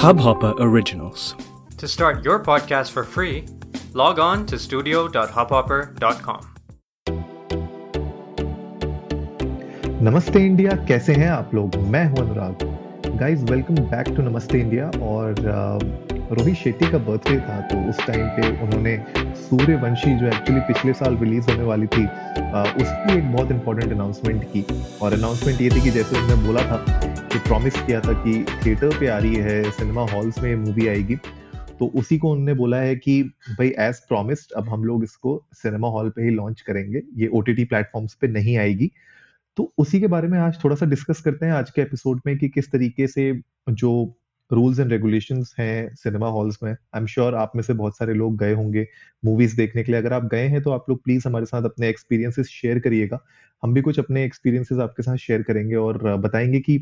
Hubhopper Originals. To start your podcast for free, log on to studio.hubhopper.com. नमस्ते India कैसे हैं आप लोग मैं हूँ Anurag guys welcome back to Namaste India और uh, रोहित शेट्टी का बर्थडे था तो उस टाइम पे उन्होंने सूर्यवंशी जो एक्चुअली पिछले साल रिलीज़ होने वाली थी uh, उसकी एक बहुत इंपॉर्टेंट अनाउंसमेंट की। और अनाउंसमेंट ये थी कि जैसे उन्होंने बोला था कि प्रॉमिस किया था कि थिएटर पे आ रही है सिनेमा हॉल्स में मूवी आएगी। तो उसी को उन्होंने बोला है कि भाई एज प्रॉमिस्ड अब हम लोग इसको सिनेमा हॉल पे ही लॉन्च करेंगे। ये ओ टी प्लेटफॉर्म्स पे नहीं आएगी। तो उसी के बारे में आज थोड़ा सा डिस्कस करते हैं आज के एपिसोड में कि किस तरीके से जो रूल्स एंड रेगुलेशन हैं सिनेमा हॉल्स में आई एम श्योर आप में से बहुत सारे लोग गए होंगे मूवीज़ देखने के लिए। अगर आप गए हैं तो आप लोग प्लीज़ हमारे साथ अपने एक्सपीरियंसेस शेयर करिएगा। हम भी कुछ अपने एक्सपीरियंसेस आपके साथ शेयर करेंगे और बताएँगे कि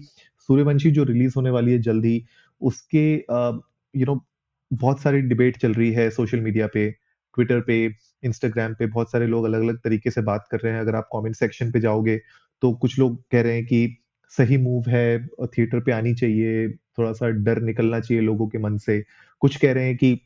सूर्यवंशी जो रिलीज़ होने वाली है जल्दी, उसके यू नो बहुत सारी डिबेट चल रही है सोशल मीडिया पे। ट्विटर पे इंस्टाग्राम पे बहुत सारे लोग अलग अलग तरीके से बात कर रहे हैं। अगर आप कमेंट सेक्शन पे जाओगे तो कुछ लोग कह रहे हैं कि सही मूव है थिएटर पे आनी चाहिए थोड़ा सा डर निकलना चाहिए लोगों के मन से। कुछ कह रहे हैं कि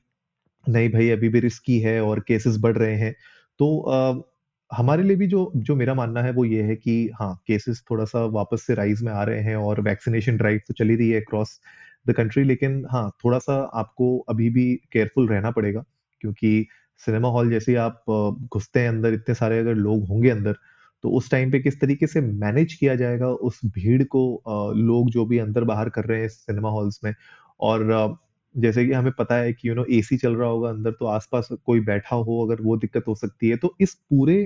नहीं भाई अभी भी रिस्की है और केसेस बढ़ रहे हैं। तो आ, हमारे लिए भी जो जो मेरा मानना है वो ये है कि हाँ केसेस थोड़ा सा वापस से राइज में आ रहे हैं और वैक्सीनेशन ड्राइव तो चली रही है अक्रॉस द कंट्री लेकिन हाँ थोड़ा सा आपको अभी भी केयरफुल रहना पड़ेगा क्योंकि सिनेमा हॉल जैसे आप घुसते हैं अंदर, इतने सारे अगर लोग होंगे अंदर तो उस टाइम पे किस तरीके से मैनेज किया जाएगा उस भीड़ को लोग जो भी अंदर बाहर कर रहे हैं सिनेमा हॉल्स में? और जैसे कि हमें पता है कि यू नो एसी चल रहा होगा अंदर तो आसपास कोई बैठा हो अगर वो दिक्कत हो सकती है तो इस पूरे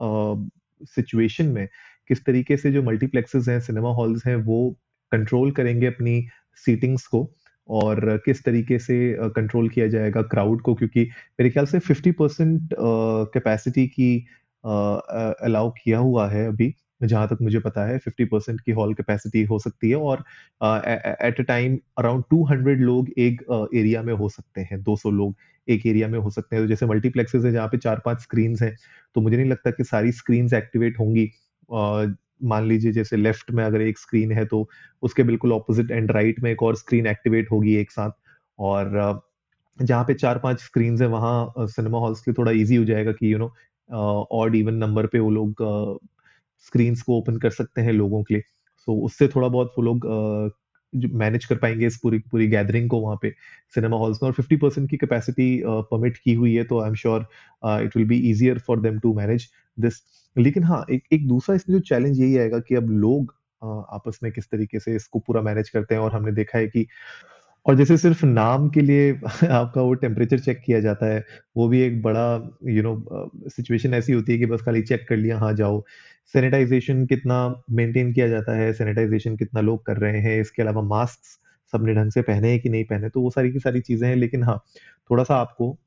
सिचुएशन में किस तरीके से जो मल्टीप्लेक्सेस हैं, सिनेमा हॉल्स हैं, वो कंट्रोल करेंगे अपनी सीटिंग्स को? और किस तरीके से कंट्रोल किया जाएगा क्राउड को? क्योंकि मेरे ख्याल से 50 परसेंट कैपेसिटी की अलाउ किया हुआ है अभी। जहाँ तक मुझे पता है 50 परसेंट की हॉल कैपेसिटी हो सकती है और एट अ टाइम अराउंड 200 लोग एक एरिया में हो सकते हैं 200 लोग एक एरिया में हो सकते हैं। तो जैसे मल्टीप्लेक्सेस है, जहाँ पे चार पाँच स्क्रीन हैं तो मुझे नहीं लगता कि सारी स्क्रीन एक्टिवेट होंगी। मान लीजिए जैसे लेफ़्ट में अगर एक स्क्रीन है तो उसके बिल्कुल ऑपोजिट एंड राइट में एक और स्क्रीन एक्टिवेट होगी एक साथ। और जहाँ पे चार पाँच स्क्रीन है वहाँ सिनेमा हॉल्स के थोड़ा इजी हो जाएगा कि you know odd even number पे वो लोग स्क्रीन को ओपन कर सकते हैं लोगों के लिए। सो so, उससे थोड़ा बहुत वो लोग मैनेज कर पाएँगे इस पूरी पूरी गैदरिंग को वहाँ पे सिनेमा हॉल्स में और 50 परसेंट की कैपेसिटी परमिट की हुई है तो I am sure it will be easier for them to manage this लेकिन हाँ एक एक दूसरा इसमें जो चैलेंज यही आएगा कि अब लोग uh, आपस में किस तरीके से इसको पूरा मैनेज करते हैं और हमने देखा है कि और जैसे सिर्फ़ नाम के लिए आपका वो टेम्परेचर चेक किया जाता है वो भी एक बड़ा यू नो सिचुएशन ऐसी होती है कि बस खाली चेक कर लिया हाँ जाओ। सैनिटाइजेशन कितना मेंटेन किया जाता है सैनिटाइजेशन कितना लोग कर रहे हैं, इसके अलावा मास्क सबने ढंग से पहने हैं कि नहीं पहने तो वो सारी की सारी चीज़ें हैं, लेकिन हाँ थोड़ा सा आपको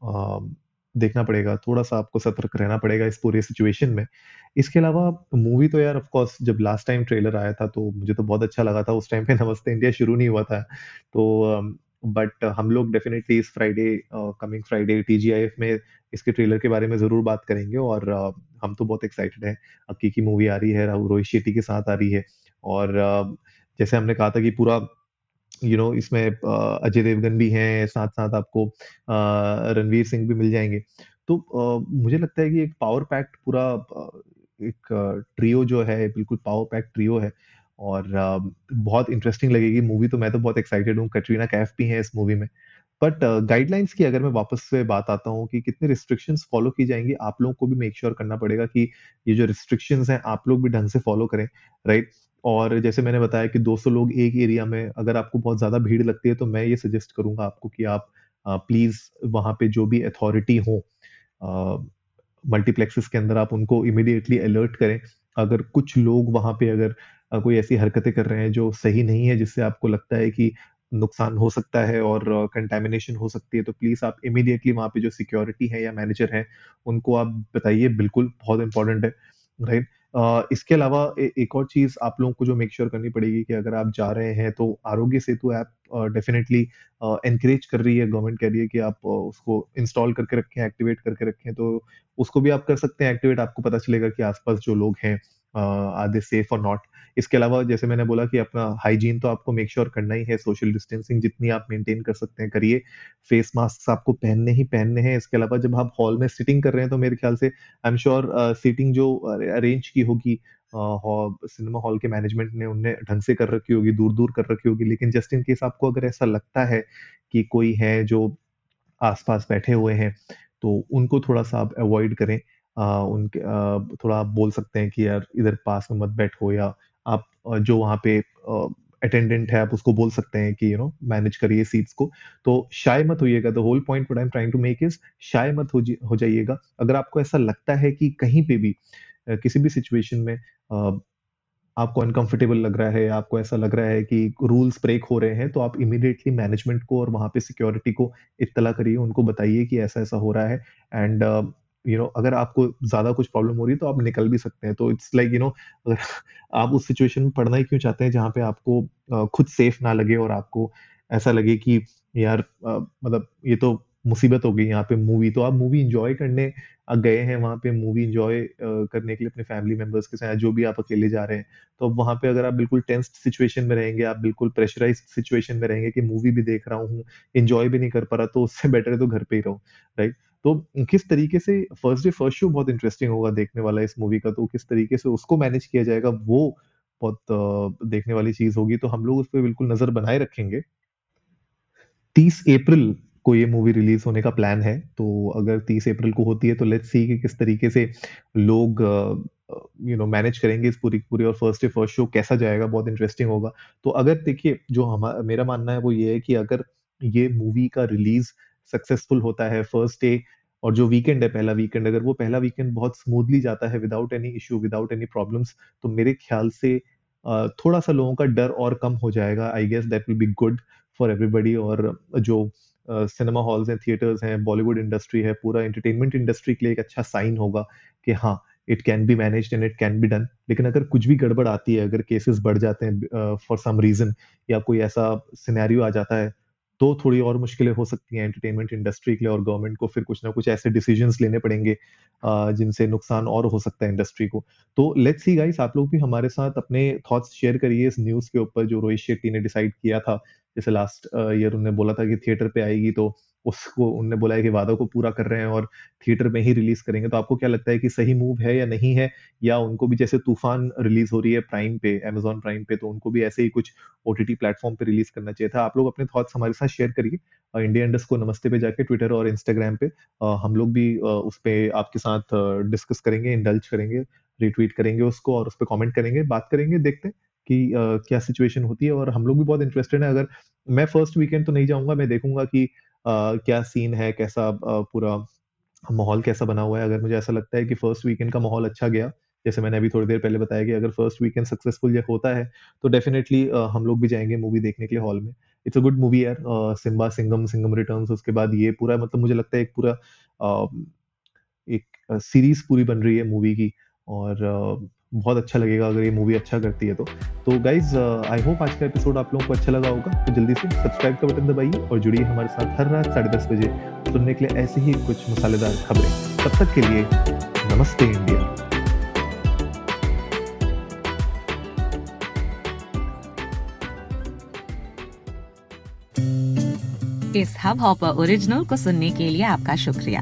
देखना पड़ेगा थोड़ा सा आपको सतर्क रहना पड़ेगा इस पूरे सिचुएशन में। इसके अलावा मूवी तो यार ऑफ़ कोर्स जब लास्ट टाइम ट्रेलर आया था तो मुझे तो बहुत अच्छा लगा था, उस टाइम पे नमस्ते इंडिया शुरू नहीं हुआ था तो बट हम लोग डेफिनेटली इस फ्राइडे कमिंग फ्राइडे टीजीआईएफ में इसके ट्रेलर के बारे में ज़रूर बात करेंगे और uh, हम तो बहुत एक्साइटेड हैं। अक्की की मूवी आ रही है रोहित शेट्टी के साथ आ रही है। और uh, जैसे हमने कहा था कि पूरा यू नो इसमें अजय देवगन भी हैं साथ साथ आपको रणवीर सिंह भी मिल जाएँगे। तो मुझे लगता है कि एक पावर पैक्ट पूरा एक ट्रियो जो है बिल्कुल पावर पैक्ट ट्रियो है। और बहुत इंटरेस्टिंग लगेगी। मूवी तो मैं तो बहुत एक्साइटेड हूँ। कटरीना कैफ भी है इस मूवी में। बट गाइडलाइंस की अगर मैं वापस से बात आता हूँ कि कितने रिस्ट्रिक्शंस फॉलो की जाएँगी, आप लोगों को भी मेक श्योर sure करना पड़ेगा कि ये जो रिस्ट्रिक्शंस हैं, आप लोग भी ढंग से फॉलो करें राइट और जैसे मैंने बताया कि 200 लोग एक एरिया में, अगर आपको बहुत ज़्यादा भीड़ लगती है तो मैं ये सजेस्ट करूँगा आपको कि आप प्लीज़ वहाँ पे जो भी अथॉरिटी हो मल्टीप्लेक्सेस के अंदर आप उनको इमिडिएटली अलर्ट करें। अगर कुछ लोग वहाँ पे अगर कोई ऐसी हरकतें कर रहे हैं जो सही नहीं है, जिससे आपको लगता है कि नुकसान हो सकता है और कंटेमिनेशन हो सकती है तो प्लीज़ आप इमीडिएटली वहाँ पे जो सिक्योरिटी है या मैनेजर है, उनको आप बताइए। बिल्कुल बहुत इंपॉर्टेंट है राइट इसके अलावा एक और चीज़ आप लोगों को जो मेक श्योर sure करनी पड़ेगी कि अगर आप जा रहे हैं तो Aarogya Setu app definitely encourage कर रही है। गवर्नमेंट कह रही है कि आप उसको इंस्टॉल करके रखें एक्टिवेट करके रखें तो उसको भी आप कर सकते हैं। एक्टिवेट आपको पता चलेगा कि आसपास जो लोग हैं आर दे सेफ़ और नॉट इसके अलावा जैसे मैंने बोला कि अपना हाइजीन तो आपको मेक श्योर sure करना ही है सोशल डिस्टेंसिंग जितनी आप मेंटेन कर सकते हैं करिए। फेस मास्क आपको पहनने ही पहनने हैं। इसके अलावा जब आप हॉल में सिटिंग कर रहे हैं तो मेरे ख्याल से आई एम श्योर सीटिंग जो अरेंज की होगी सिनेमा हॉल के मैनेजमेंट ने उनने ढंग से कर रखी होगी दूर दूर कर रखी होगी। लेकिन जस्ट इन केस आपको अगर ऐसा लगता है कि कोई है जो आसपास बैठे हुए हैं तो उनको थोड़ा सा आप अवॉइड करें। आ, उनके आ, थोड़ा आप बोल सकते हैं कि यार इधर पास में मत बैठो या आप जो वहाँ पे अटेंडेंट है आप उसको बोल सकते हैं कि यू नो मैनेज करिए सीट्स को। तो शाय मत होइएगा। The whole point what I am trying to make is shy मत हो, जाइएगा। अगर आपको ऐसा लगता है कि कहीं पे भी किसी भी सिचुएशन में आपको अनकंफर्टेबल लग रहा है आपको ऐसा लग रहा है कि रूल्स ब्रेक हो रहे हैं तो आप इमीडिएटली मैनेजमेंट को और वहाँ पे सिक्योरिटी को इत्तला करिए। उनको बताइए कि ऐसा ऐसा हो रहा है। एंड यू नो अगर आपको ज़्यादा कुछ प्रॉब्लम हो रही है तो आप निकल भी सकते हैं। तो इट्स लाइक यू नो अगर आप उस सिचुएशन में पढ़ना ही क्यों चाहते हैं जहाँ पे आपको खुद सेफ़ ना लगे और आपको ऐसा लगे कि यार मतलब ये तो मुसीबत हो गई यहाँ पे मूवी तो आप मूवी इंजॉय करने गए हैं वहाँ पे मूवी इंजॉय करने के लिए अपने फैमिली मेंबर्स के साथ, जो भी आप अकेले जा रहे हैं। तो अब वहाँ पे अगर आप बिल्कुल टेंस्ड सिचुएशन में रहेंगे, आप बिल्कुल प्रेशराइज सिचुएशन में रहेंगे कि मूवी भी देख रहा हूँ इंजॉय भी नहीं कर पा रहा तो उससे बेटर है तो घर पे ही रहो राइट तो किस तरीके से फ़र्स्ट डे फ़र्स्ट शो बहुत इंटरेस्टिंग होगा देखने वाला इस मूवी का तो किस तरीके से उसको मैनेज किया जाएगा, वो बहुत देखने वाली चीज़ होगी। तो हम लोग उस पर बिल्कुल नज़र बनाए रखेंगे। तीस अप्रैल को ये मूवी रिलीज़ होने का प्लान है। तो अगर 30 अप्रैल को होती है तो लेट्स सी कि किस तरीके से लोग यू नो मैनेज करेंगे इस पूरी पूरी और फ़र्स्ट डे फ़र्स्ट शो कैसा जाएगा, बहुत इंटरेस्टिंग होगा। तो अगर देखिए, जो हमारा मेरा मानना है वो ये है कि अगर ये मूवी का रिलीज़ सक्सेसफुल होता है फ़र्स्ट डे और जो वीकेंड है पहला वीकेंड अगर वो पहला वीकेंड बहुत स्मूथली जाता है without any issue without any problems तो मेरे ख्याल से थोड़ा सा लोगों का डर और कम हो जाएगा। I guess that will be good for everybody और जो सिनेमा हॉल्स हैं थिएटर्स हैं बॉलीवुड इंडस्ट्री है, पूरा एंटरटेनमेंट इंडस्ट्री के लिए एक अच्छा साइन होगा कि हाँ it can be manage and it can be done लेकिन अगर कुछ भी गड़बड़ आती है, अगर केसेस बढ़ जाते हैं फॉर सम रीजन या कोई ऐसा सिनेरियो आ जाता है तो थोड़ी और मुश्किलें हो सकती हैं एंटरटेनमेंट इंडस्ट्री के लिए और गवर्नमेंट को फिर कुछ ना कुछ ऐसे डिसीज़न लेने पड़ेंगे जिनसे नुकसान और हो सकता है इंडस्ट्री को। तो लेट्स सी गाइस आप लोग भी हमारे साथ अपने थॉट्स शेयर करिए इस न्यूज़ के ऊपर जो रोहित शेट्टी ने डिसाइड किया था। जैसे लास्ट ईयर उन्होंने बोला था कि थिएटर पे आएगी तो उसको उनने बोला है कि वादा को पूरा कर रहे हैं और थिएटर में ही रिलीज़ करेंगे तो आपको क्या लगता है कि सही मूव है या नहीं है? या उनको भी जैसे तूफ़ान रिलीज़ हो रही है प्राइम पे अमेजोन प्राइम पे तो उनको भी ऐसे ही कुछ ओटीटी प्लेटफॉर्म पे रिलीज़ करना चाहिए था? आप लोग अपने थॉट्स हमारे साथ शेयर करिए इंडिया इंडस्ट को नमस्ते पे जाके ट्विटर और इंस्टाग्राम पे हम लोग भी उस पर आपके साथ डिस्कस करेंगे इंडल्ज करेंगे रिट्वीट करेंगे उसको और उस पर कॉमेंट करेंगे बात करेंगे देखते हैं कि uh, क्या सिचुएशन होती है और हम लोग भी बहुत इंटरेस्टेड है। अगर मैं फ़र्स्ट वीकेंड तो नहीं जाऊँगा मैं देखूँगा कि uh, क्या सीन है, कैसा पूरा माहौल कैसा बना हुआ है? अगर मुझे ऐसा लगता है कि फ़र्स्ट वीकेंड का माहौल अच्छा गया, जैसे मैंने अभी थोड़ी देर पहले बताया कि अगर फ़र्स्ट वीकेंड सक्सेसफुल ये होता है तो डेफिनेटली हम लोग भी जाएँगे मूवी देखने के लिए हॉल में। इट्स अ गुड मूवी यार सिम्बा सिंगम सिंगम रिटर्न्स उसके बाद ये पूरा मतलब मुझे लगता है एक पूरा एक सीरीज़ पूरी बन रही है मूवी की। और बहुत अच्छा लगेगा अगर ये मूवी अच्छा करती है तो। तो गाइज़ आई होप आज का एपिसोड आप लोगों को अच्छा लगा होगा। तो जल्दी से सब्सक्राइब का बटन दबाइए और जुड़िए हमारे साथ हर रात साढ़े दस बजे सुनने के लिए ऐसे ही कुछ मसालेदार खबरें। तब तक के लिए नमस्ते इंडिया। इस हब हॉपर ओरिजिनल को सुनने के लिए आपका शुक्रिया।